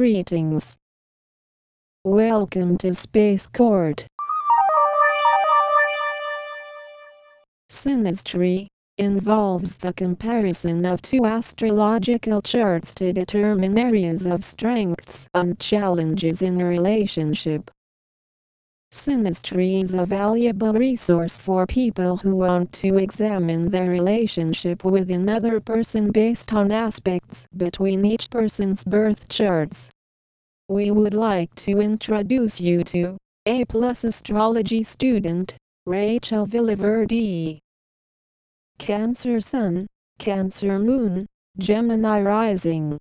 Greetings. Welcome to Space Court. Synastry involves the comparison of two astrological charts to determine areas of strengths and challenges in a relationship. Synastry is a valuable resource for people who want to examine their relationship with another person based on aspects between each person's birth charts. We would like to introduce you to A plus astrology student, Rachel Villaverde. Cancer Sun, Cancer Moon, Gemini Rising.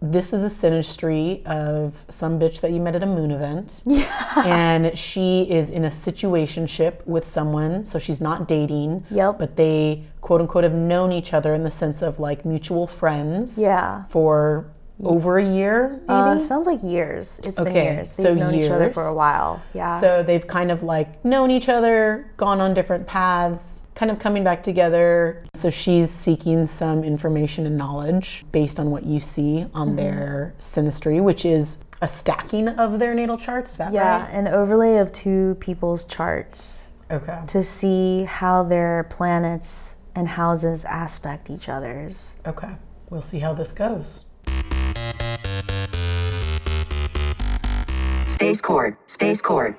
This is a synastry of some bitch that you met at a moon event. Yeah. And she is in a situationship with someone, so she's not dating. Yep. But they quote unquote have known each other in the sense of like mutual friends. Yeah. For over a year? Uh, sounds like years. It's been years. They've so known each other years. for a while. Yeah. So they've kind of like known each other, gone on different paths, kind of coming back together. So she's seeking some information and knowledge based on what you see on Mm-hmm. their synastry, which is a stacking of their natal charts. Is that yeah, right? an overlay of two people's charts Okay. to see how their planets and houses aspect each other's. Okay. We'll see how this goes. Space Court, Space Court.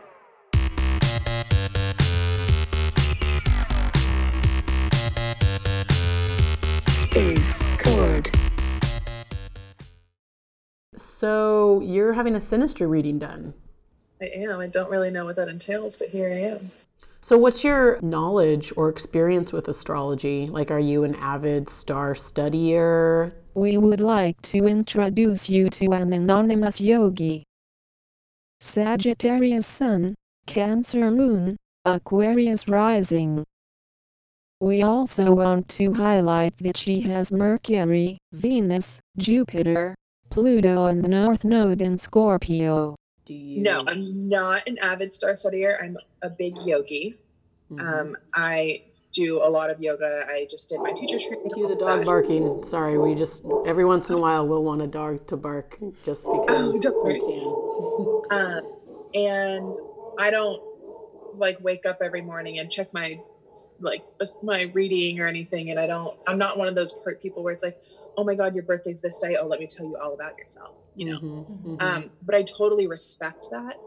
Space Court. So you're having a synastry reading done. I am. I don't really know what that entails, but here I am. So, what's your knowledge or experience with astrology? Like, are you an avid star studier? We would like to introduce you to an anonymous yogi. Sagittarius Sun, Cancer Moon, Aquarius Rising. We also want to highlight that she has Mercury, Venus, Jupiter, Pluto and the North Node in Scorpio. Do you? No, I'm not an avid star studier. I'm a big yogi. Mm-hmm. Um, I do a lot of yoga. I just did my teacher training. Cue the dog barking. Sorry, we just every once in a while we'll want a dog to bark just because don't we can. Um, and I don't like wake up every morning and check my like my reading or anything. And I don't. I'm not one of those people where it's like, oh my god, your birthday's this day. Oh, let me tell you all about yourself. You know. Mhm, mhm. Um, but I totally respect that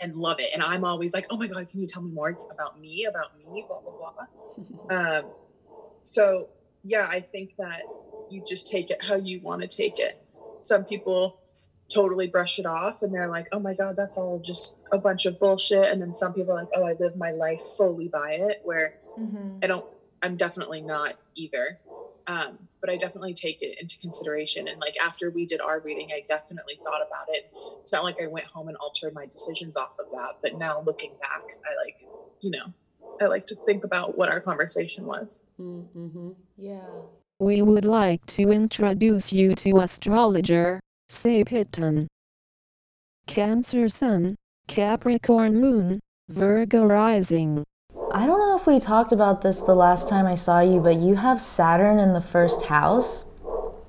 and love it. And I'm always like, oh my God, can you tell me more about me, about me, blah, blah, blah. um, so, yeah, I think that you just take it how you want to take it. Some people totally brush it off and they're like, oh my God, that's all just a bunch of bullshit. And then some people are like, oh, I live my life fully by it, where I don't, I'm definitely not either. Um, but I definitely take it into consideration. And like after we did our reading, I definitely thought about it. It's not like I went home and altered my decisions off of that. But now looking back, I like, you know, I like to think about what our conversation was. Mm-hmm. Yeah. We would like to introduce you to astrologer, Sapitan. Cancer Sun, Capricorn Moon, Virgo Rising. I don't know if we talked about this the last time I saw you, but you have Saturn in the first house.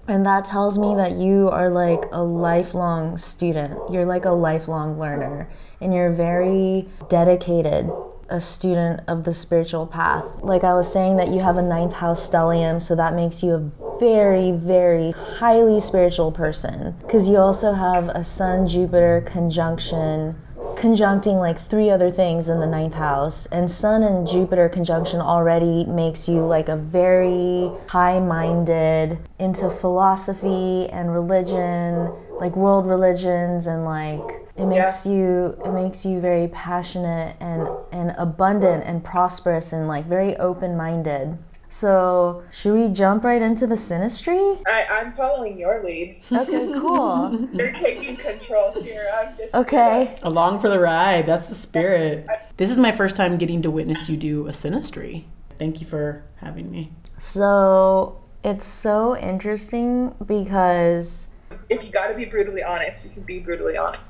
And that tells me that you are like a lifelong student. You're like a lifelong learner. And you're very dedicated, a student of the spiritual path. Like I was saying, that you have a ninth house stellium, so that makes you a very, very highly spiritual person. Because you also have a Sun Jupiter conjunction conjuncting like three other things in the ninth house and sun and jupiter conjunction already makes you like a very high-minded into philosophy and religion like world religions and like it makes you it makes you very passionate and and abundant and prosperous and like very open-minded so should we jump right into the synastry? I, I'm following your lead. okay cool You're taking control here. I'm just okay Along for the ride. That's the spirit. This is my first time getting to witness you do a synastry. Thank you for having me. So it's so interesting because if you got to be brutally honest, you can be brutally honest.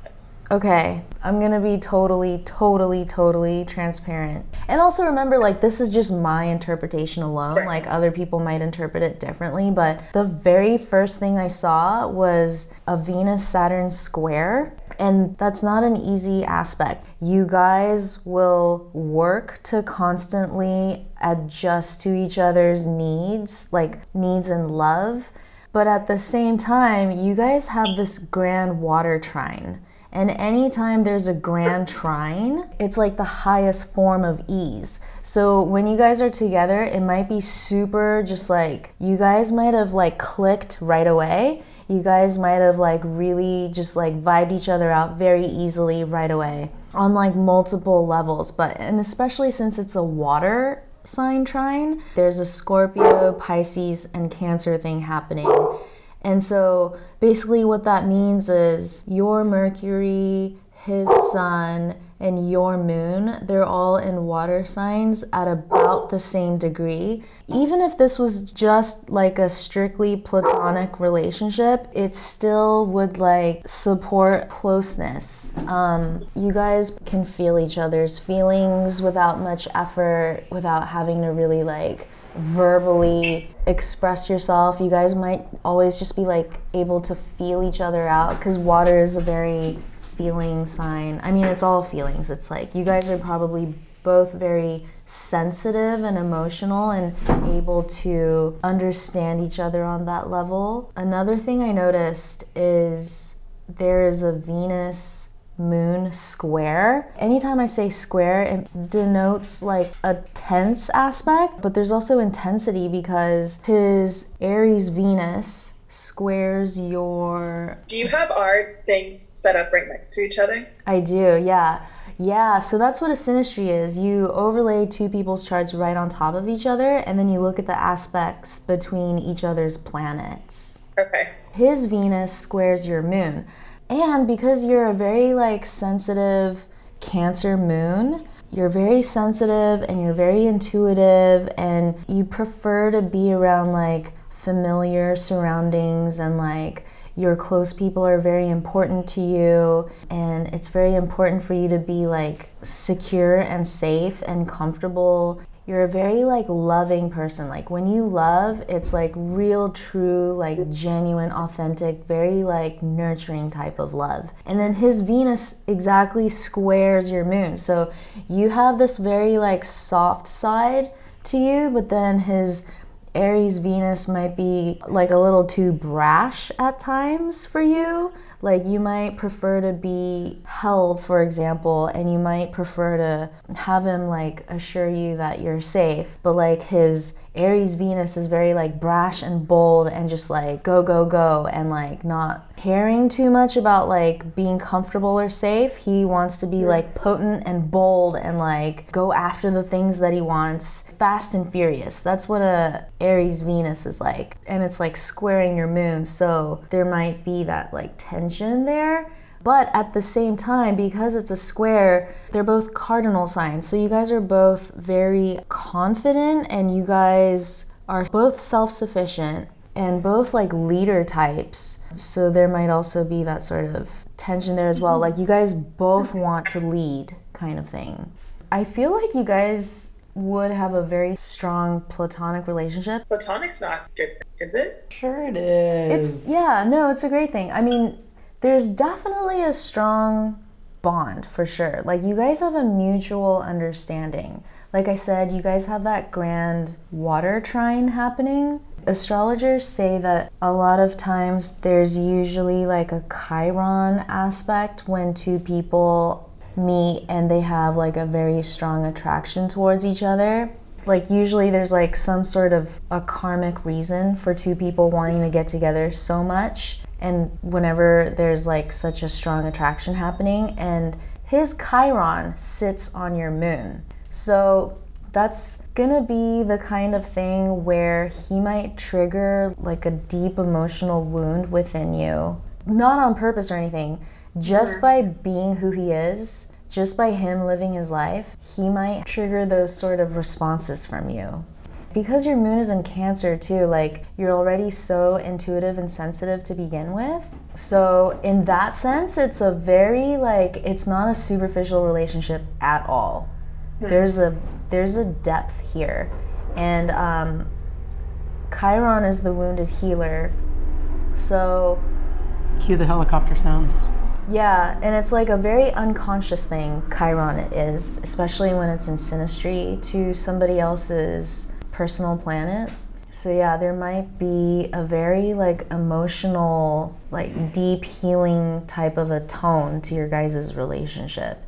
Okay, I'm gonna be totally, totally, totally transparent. And also remember, like, this is just my interpretation alone. Like, other people might interpret it differently, but the very first thing I saw was a Venus Saturn square. And that's not an easy aspect. You guys will work to constantly adjust to each other's needs, like needs and love. But at the same time, you guys have this grand water trine. And anytime there's a grand trine, it's like the highest form of ease. So when you guys are together, it might be super just like you guys might have like clicked right away. You guys might have like really just like vibed each other out very easily right away on like multiple levels. But and especially since it's a water sign trine, there's a Scorpio, Pisces, and Cancer thing happening. And so basically, what that means is your Mercury, his Sun, and your Moon, they're all in water signs at about the same degree. Even if this was just like a strictly platonic relationship, it still would like support closeness. Um, you guys can feel each other's feelings without much effort, without having to really like verbally express yourself. You guys might always just be like able to feel each other out because water is a very feeling sign. I mean, it's all feelings. It's like you guys are probably both very sensitive and emotional and able to understand each other on that level. Another thing I noticed is there is a Venus moon square. Anytime I say square, it denotes like a tense aspect, but there's also intensity because his Aries Venus squares your. Do you have our things set up right next to each other? I do, yeah. Yeah, so that's what a synastry is. You overlay two people's charts right on top of each other, and then you look at the aspects between each other's planets. Okay. His Venus squares your moon. And because you're a very like sensitive Cancer moon, you're very sensitive and you're very intuitive and you prefer to be around like familiar surroundings and like your close people are very important to you. And it's very important for you to be like secure and safe and comfortable you're a very like loving person. Like when you love it's like real true like genuine authentic very like nurturing type of love. And then his venus exactly squares your moon. So you have this very like soft side to you but then his Aries Venus might be like a little too brash at times for you. Like you might prefer to be held, for example, and you might prefer to have him like assure you that you're safe. But like his Aries Venus is very like brash and bold and just like go, go, go, and like not caring too much about like being comfortable or safe. He wants to be like potent and bold and like go after the things that he wants, fast and furious. That's what a Aries Venus is like. And it's like squaring your moon, so there might be that like tension there. But at the same time, because it's a square, they're both cardinal signs. So you guys are both very confident and you guys are both self sufficient and both like leader types. So there might also be that sort of tension there as well. Like you guys both want to lead, kind of thing. I feel like you guys would have a very strong platonic relationship. Platonic's not good, is it? Sure, it is. It's yeah, no, it's a great thing. I mean, there's definitely a strong bond for sure. Like you guys have a mutual understanding. Like I said, you guys have that grand water trine happening. Astrologers say that a lot of times there's usually like a Chiron aspect when two people meet and they have like a very strong attraction towards each other. Like usually there's like some sort of a karmic reason for two people wanting to get together so much and whenever there's like such a strong attraction happening and his chiron sits on your moon. So that's gonna be the kind of thing where he might trigger like a deep emotional wound within you. Not on purpose or anything just by being who he is just by him living his life he might trigger those sort of responses from you because your moon is in Cancer too, like you're already so intuitive and sensitive to begin with. So, in that sense, it's a very like it's not a superficial relationship at all. There's a there's a depth here. And um Chiron is the wounded healer. So, Cue the helicopter sounds. yeah, and it's like a very unconscious thing, Chiron is, especially when it's in synastry to somebody else's personal planet. So yeah, there might be a very like emotional, like deep healing type of a tone to your guys' relationship.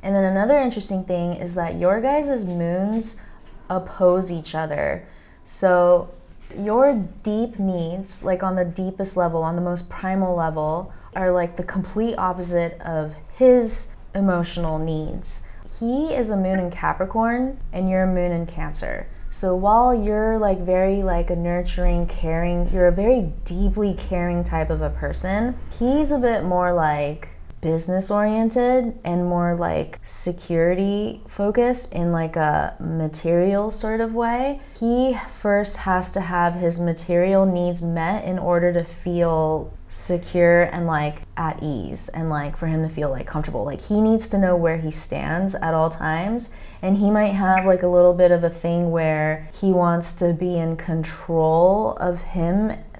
And then another interesting thing is that your guys' moons oppose each other. So your deep needs, like on the deepest level, on the most primal level, are like the complete opposite of his emotional needs. He is a moon in Capricorn and you're a moon in Cancer. So while you're like very like a nurturing, caring, you're a very deeply caring type of a person, he's a bit more like business oriented and more like security focused in like a material sort of way. He first has to have his material needs met in order to feel secure and like at ease and like for him to feel like comfortable. Like he needs to know where he stands at all times and he might have like a little bit of a thing where he wants to be in control of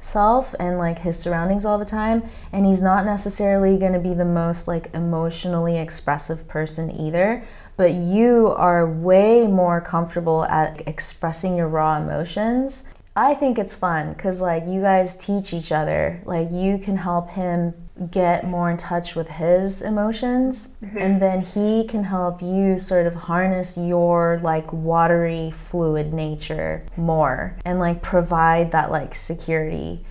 himself and like his surroundings all the time and he's not necessarily going to be the most like emotionally expressive person either but you are way more comfortable at expressing your raw emotions I think it's fun because like you guys teach each other. Like you can help him get more in touch with his emotions and then he can help you sort of harness your like watery fluid nature more and like provide that like security.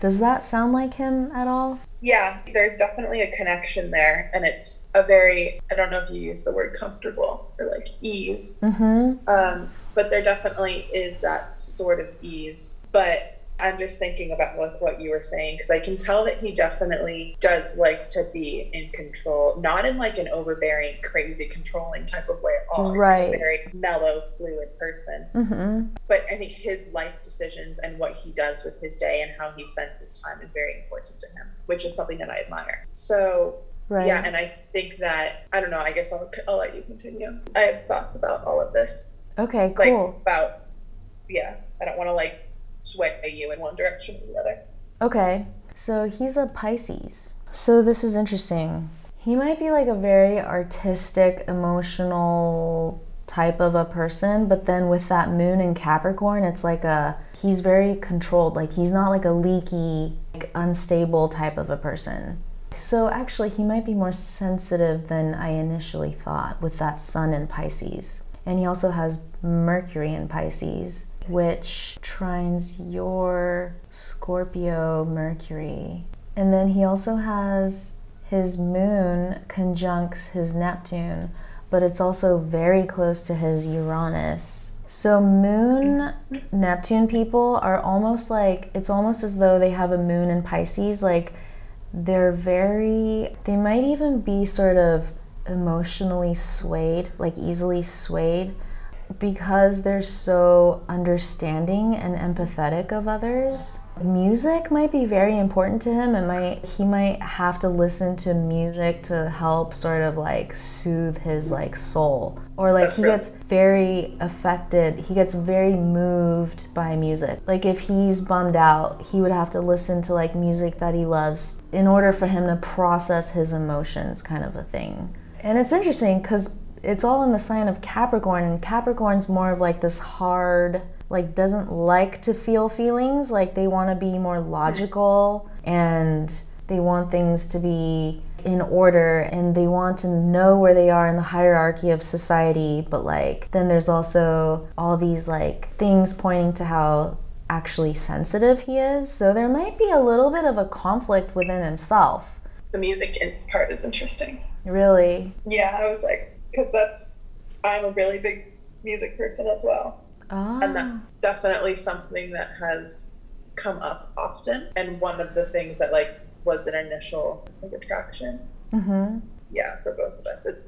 Does that sound like him at all? Yeah, there's definitely a connection there, and it's a very I don't know if you use the word comfortable or like ease, Mhm. um, but there definitely is that sort of ease. But I'm just thinking about what, what you were saying because I can tell that he definitely does like to be in control, not in like an overbearing, crazy, controlling type of way at all. He's Right. a very mellow, fluid person. Mhm. But I think his life decisions and what he does with his day and how he spends his time is very important to him, which is something that I admire. So Right. yeah, and I think that I don't know. I guess I'll, I'll let you continue. I have thoughts about all of this, Okay, like cool. about yeah. I don't want to like sway at you in one direction or the other. Okay, so he's a Pisces. So this is interesting. He might be like a very artistic, emotional type of a person, but then with that moon in Capricorn, it's like a he's very controlled. Like he's not like a leaky, like unstable type of a person. So actually, he might be more sensitive than I initially thought with that sun in Pisces. And he also has Mercury in Pisces, which trines your Scorpio Mercury. And then he also has his moon conjuncts his Neptune, but it's also very close to his Uranus. So, moon Neptune people are almost like it's almost as though they have a moon in Pisces. Like, they're very, they might even be sort of emotionally swayed, like easily swayed, because they're so understanding and empathetic of others. Music might be very important to him. and might he might have to listen to music to help sort of like soothe his like soul. Or like That's he gets very affected. He gets very moved by music. Like if he's bummed out, he would have to listen to like music that he loves in order for him to process his emotions kind of a thing. And it's interesting cuz it's all in the sign of Capricorn, and Capricorn's more of like this hard, like doesn't like to feel feelings. Like they want to be more logical and they want things to be in order and they want to know where they are in the hierarchy of society. But like then there's also all these like things pointing to how actually sensitive he is. So there might be a little bit of a conflict within himself. The music part is interesting. Really. Yeah, I was like, because that's I'm a really big music person as well. Oh. and that's definitely something that has come up often and one of the things that like was an initial like attraction mm-hmm. yeah for both of us it's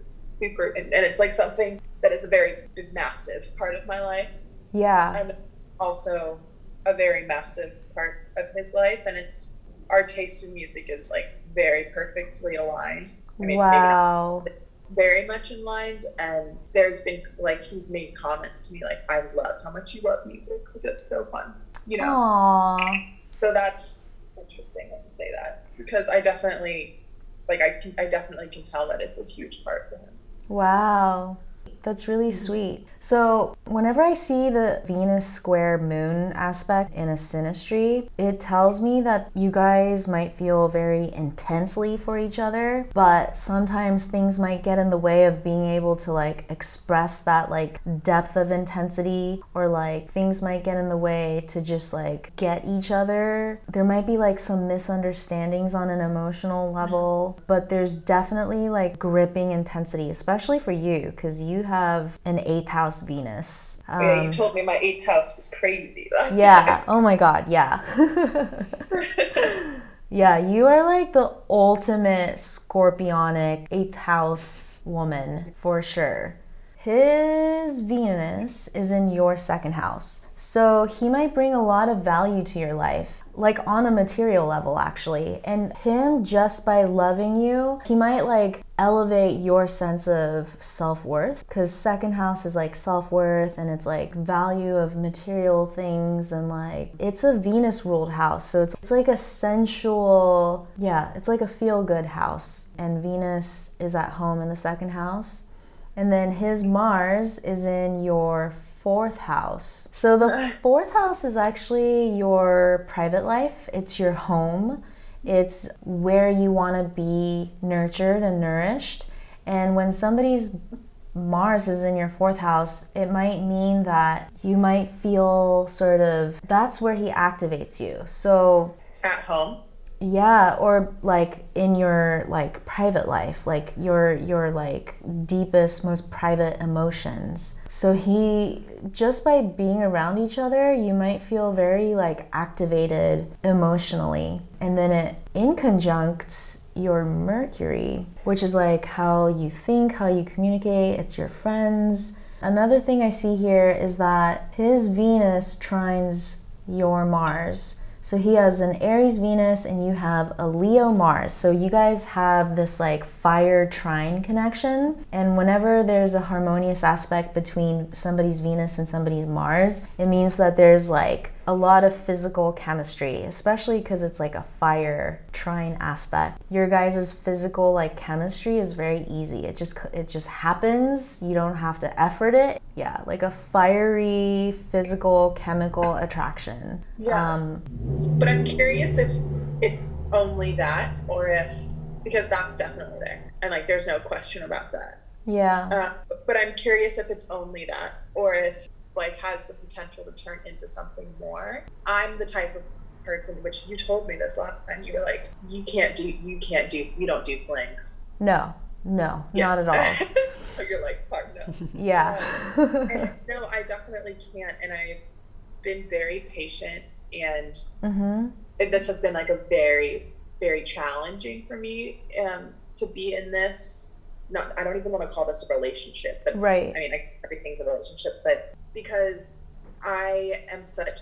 super and, and it's like something that is a very massive part of my life Yeah. and also a very massive part of his life and it's our taste in music is like very perfectly aligned I mean, maybe not wow. Very much in mind. and there's been like he's made comments to me like i love how much you love music like it's so fun you know Aww. so that's interesting when you say that because i definitely like i can i definitely can tell that it's a huge part for him Wow. That's really sweet. So, whenever I see the Venus square moon aspect in a synastry, it tells me that you guys might feel very intensely for each other, but sometimes things might get in the way of being able to like express that like depth of intensity, or like things might get in the way to just like get each other. There might be like some misunderstandings on an emotional level, but there's definitely like gripping intensity, especially for you, because you have an eighth house Venus. yeah Um, you told me my eighth house was crazy yeah. Oh my God. Yeah. yeah. You are like the ultimate scorpionic eighth house woman for sure. His Venus is in your second house. So he might bring a lot of value to your life, like on a material level, actually. And him, just by loving you, he might like elevate your sense of self worth. Because second house is like self worth and it's like value of material things. And like it's a Venus ruled house. So it's, it's like a sensual, yeah, it's like a feel good house. And Venus is at home in the second house. And then his Mars is in your fourth house. So the fourth house is actually your private life, it's your home, it's where you want to be nurtured and nourished. And when somebody's Mars is in your fourth house, it might mean that you might feel sort of that's where he activates you. So at home yeah, or like in your like private life, like your your like deepest, most private emotions. So he just by being around each other, you might feel very like activated emotionally. And then it in conjunct your Mercury, which is like how you think, how you communicate, it's your friends. Another thing I see here is that his Venus trines your Mars. So he has an Aries Venus and you have a Leo Mars. So you guys have this like fire trine connection. And whenever there's a harmonious aspect between somebody's Venus and somebody's Mars, it means that there's like a lot of physical chemistry, especially because it's like a fire trine aspect. Your guys' physical like chemistry is very easy. It just it just happens. You don't have to effort it. Yeah, like a fiery physical chemical attraction. Yeah. Um, But I'm curious if it's only that or if because that's definitely there. And like there's no question about that. yeah. Uh, but I'm curious if it's only that or if like has the potential to turn into something more. I'm the type of person which you told me this last time. You were like, you can't do you can't do you don't do flings. No. No, not at all. so you're like, pardon no. Yeah. And no, I definitely can't. And I've been very patient and mhm. and this has been like a very very challenging for me um, to be in this not i don't even want to call this a relationship but Right. i mean everything's a relationship but because i am such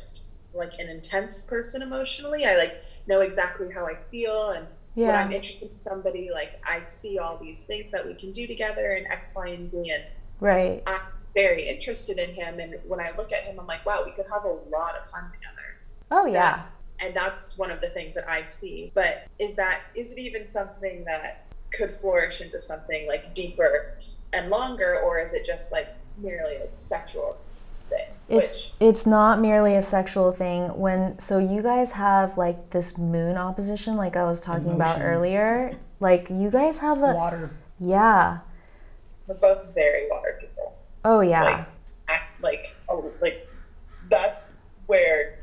like an intense person emotionally i like know exactly how i feel and when i'm interested in somebody like i see all these things that we can do together and x y and z and Right. i'm very interested in him and when i look at him i'm like wow we could have a lot of fun together Oh yeah. that's- and that's one of the things that I see. But is that is it even something that could flourish into something like deeper and longer, or is it just like merely a sexual thing? It's it's not merely a sexual thing. When so you guys have like this moon opposition, like I was talking about earlier. Like you guys have a Water. yeah. We're both very water people. Oh yeah. Like, act like oh, like that's where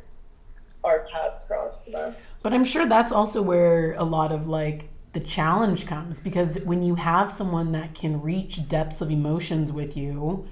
our paths cross the most. But I'm sure that's also where a lot of like the challenge comes because when you have someone that can reach depths of emotions with you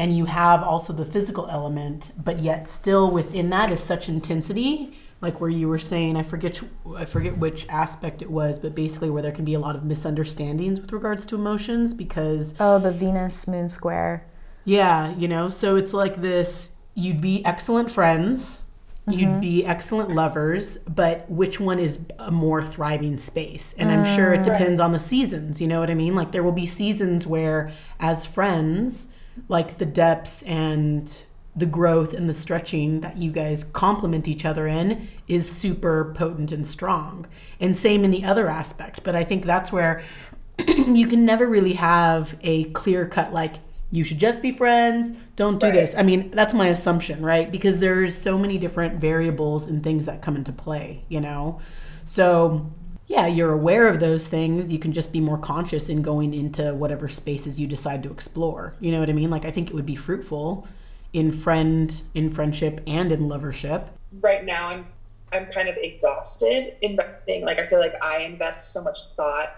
and you have also the physical element but yet still within that is such intensity like where you were saying I forget I forget which aspect it was but basically where there can be a lot of misunderstandings with regards to emotions because oh, the Venus moon square. yeah, you know, so it's like this you'd be excellent friends, you'd mm-hmm. be excellent lovers, but which one is a more thriving space? And I'm sure it mm. depends on the seasons, you know what I mean? Like there will be seasons where as friends, like the depths and the growth and the stretching that you guys complement each other in is super potent and strong. And same in the other aspect, but I think that's where you can never really have a clear cut like you should just be friends don't do this. I mean that's my assumption right? Because there's so many different variables and things that come into play you know? So yeah you're aware of those things. You can just be more conscious in going into whatever spaces you decide to explore. You know what i mean? Like i think it would be fruitful in friend in friendship and in lovership. Right now I'm I'm kind of exhausted investing. Like I feel like I invest so much thought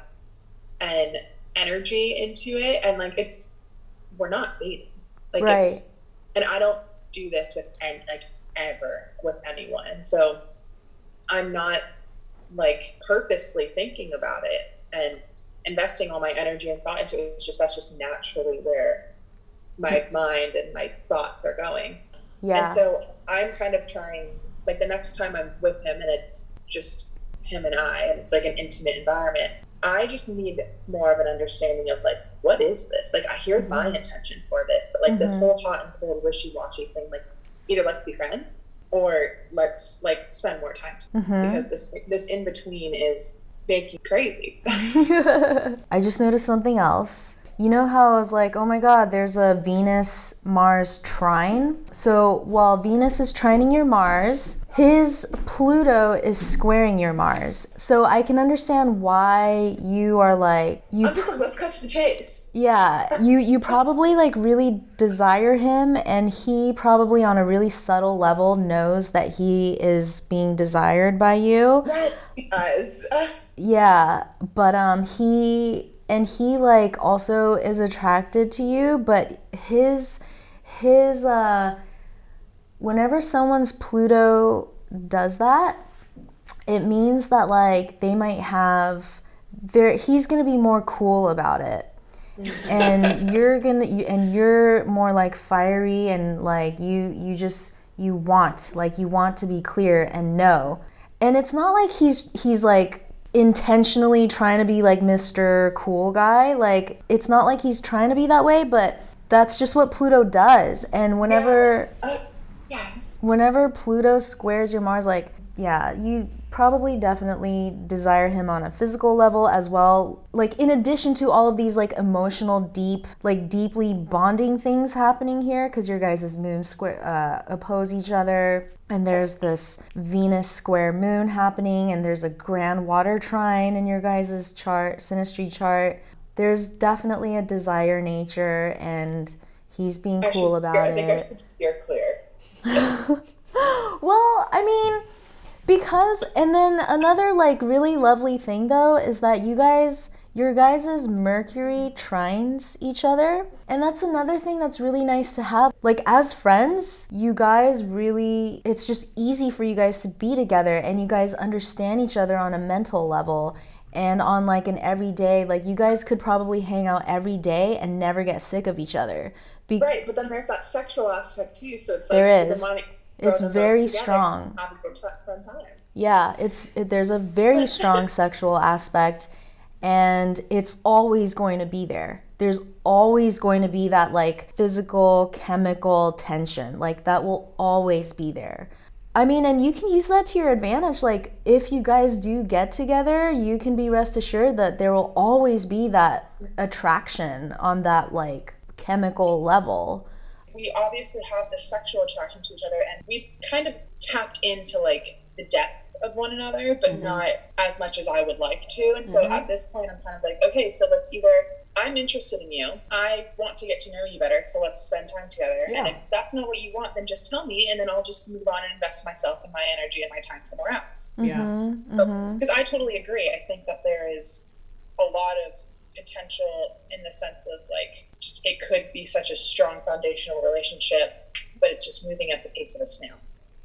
and energy into it, and like it's we're not dating. Like it's and I don't do this with any like ever with anyone, so I'm not like purposely thinking about it and investing all my energy and thought into it. It's just that's just naturally where my hmm. mind and my thoughts are going. Yeah. And so I'm kind of trying, like the next time I'm with him and it's just him and I, and it's like an intimate environment, I just need more of an understanding of like, what is this? Like, here's my mm-hmm. intention for this. But like this mm-hmm. whole hot and cold, wishy washy thing, like, either let's be friends or let's like spend more time together mm-hmm. because this this in between is making crazy. I just noticed something else. You know how I was like, oh my god, there's a Venus Mars trine? So while Venus is trining your Mars, his Pluto is squaring your Mars. So I can understand why you are like, you I'm just like, let's cut to the chase. yeah, you you probably like really desire him and he probably on a really subtle level knows that he is being desired by you. That does. Yeah, but um he and he like also is attracted to you, but his his uh whenever someone's Pluto does that, it means that like they might have there he's going to be more cool about it. and you're to you, and you're more like fiery and like you you just you want like you want to be clear and know. And it's not like he's he's like intentionally trying to be like Mr. Cool Guy. Like it's not like he's trying to be that way, but that's just what Pluto does. And whenever uh, yes. whenever Pluto squares your Mars, like, yeah, you probably definitely desire him on a physical level as well. Like, in addition to all of these, like, emotional, deep, like, deeply bonding things happening here, because your guys' moons square, uh, oppose each other. And there's this Venus square moon happening, and there's a grand water trine in your guys' chart, synastry chart. There's definitely a desire nature, and he's being I cool about steer, I think I it. should steer clear. Well, I mean, because and then another like really lovely thing though is that you guys your guys' Mercury trines each other. And that's another thing that's really nice to have. Like as friends, you guys really it's just easy for you guys to be together and you guys understand each other on a mental level and on like an everyday like you guys could probably hang out every day and never get sick of each other. Be- Right, but then there's that sexual aspect too. So it's like There is. why don't you throw It's very strong. Have a good fun time. Yeah, it's it, there's a very strong sexual aspect and it's always going to be there. There's always going to be that like physical chemical tension. Like that will always be there. I mean, and you can use that to your advantage. Like if you guys do get together, you can be rest assured that there will always be that attraction on that like chemical level. We obviously have this sexual attraction to each other and we've kind of tapped into like the depth of one another but mm-hmm. not as much as i would like to. And so mm-hmm. at this point i'm kind of like okay so let's either i'm interested in you i want to get to know you better so let's spend time together. And if that's not what you want then just tell me and then i'll just move on and invest myself and my energy and my time somewhere else. Yeah. Mm-hmm. because i totally agree. I think that there is a lot of potential in the sense of like just it could be such a strong foundational relationship but it's just moving at the pace of a snail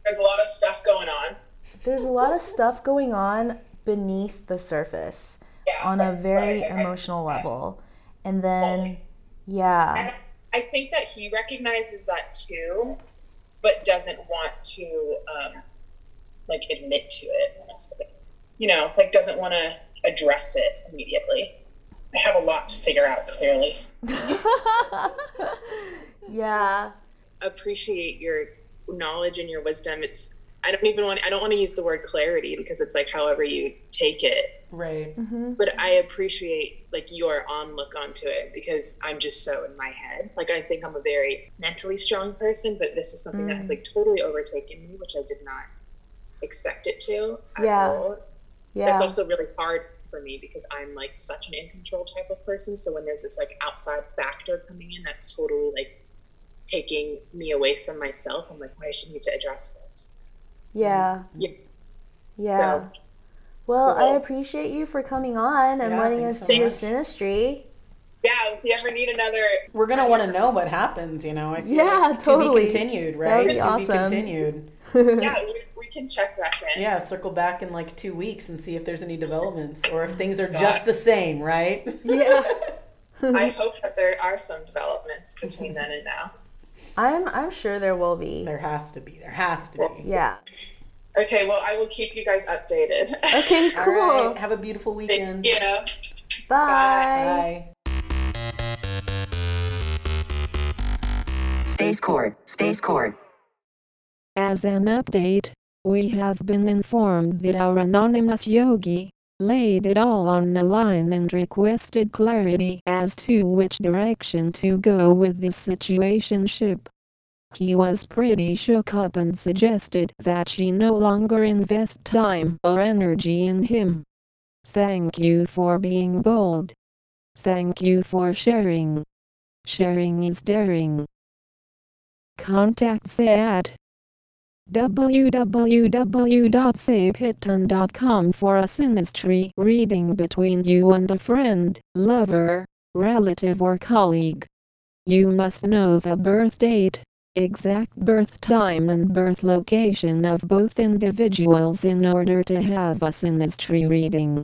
there's a lot of stuff going on There's a lot of stuff going on beneath the surface yeah on a very I- I- emotional level. And then, yeah. and i think that he recognizes that too but doesn't want to um, like admit to it. Honestly, you know, like doesn't want to address it immediately. I have a lot to figure out. Clearly, yeah. appreciate your knowledge and your wisdom. It's I don't even want I don't want to use the word clarity because it's like however you take it. Right. Mm-hmm. But I appreciate like your on look onto it because I'm just so in my head. Like I think I'm a very mentally strong person, but this is something that's mm. like totally overtaken me, which I did not expect it to. at Yeah. all. Yeah. That's also really hard for me because I'm like such an in control type of person. So when there's this like outside factor coming in, that's totally like taking me away from myself. I'm like, why should need to address this? yeah. Yeah. Yeah. So well, I appreciate you for coming on and Yeah, letting thanks us so do your much. synastry. yeah, if you ever need another We're gonna want to know what happens. You know. I feel Yeah, like totally. To be continued, That right? would be to awesome. be continued. yeah, we, we can check back in. Yeah, circle back in like two weeks and see if there's any developments or if things are just the same, right? Yeah. I hope that there are some developments between then and now. I'm I'm sure there will be. There has to be. There has to be. Yeah. Okay, well, I will keep you guys updated. Okay, cool. right. Have a beautiful weekend. Thank you. Bye. Bye. Space Court. Space Court. As an update, we have been informed that our anonymous yogi laid it all on the line and requested clarity as to which direction to go with this situationship. He was pretty shook up and suggested that she no longer invest time or energy in him. Thank you for being bold. Thank you for sharing. Sharing is daring. Contact at www.savehiton.com for a synastry reading between you and a friend, lover, relative or colleague. You must know the birth date, exact birth time and birth location of both individuals in order to have a synastry reading.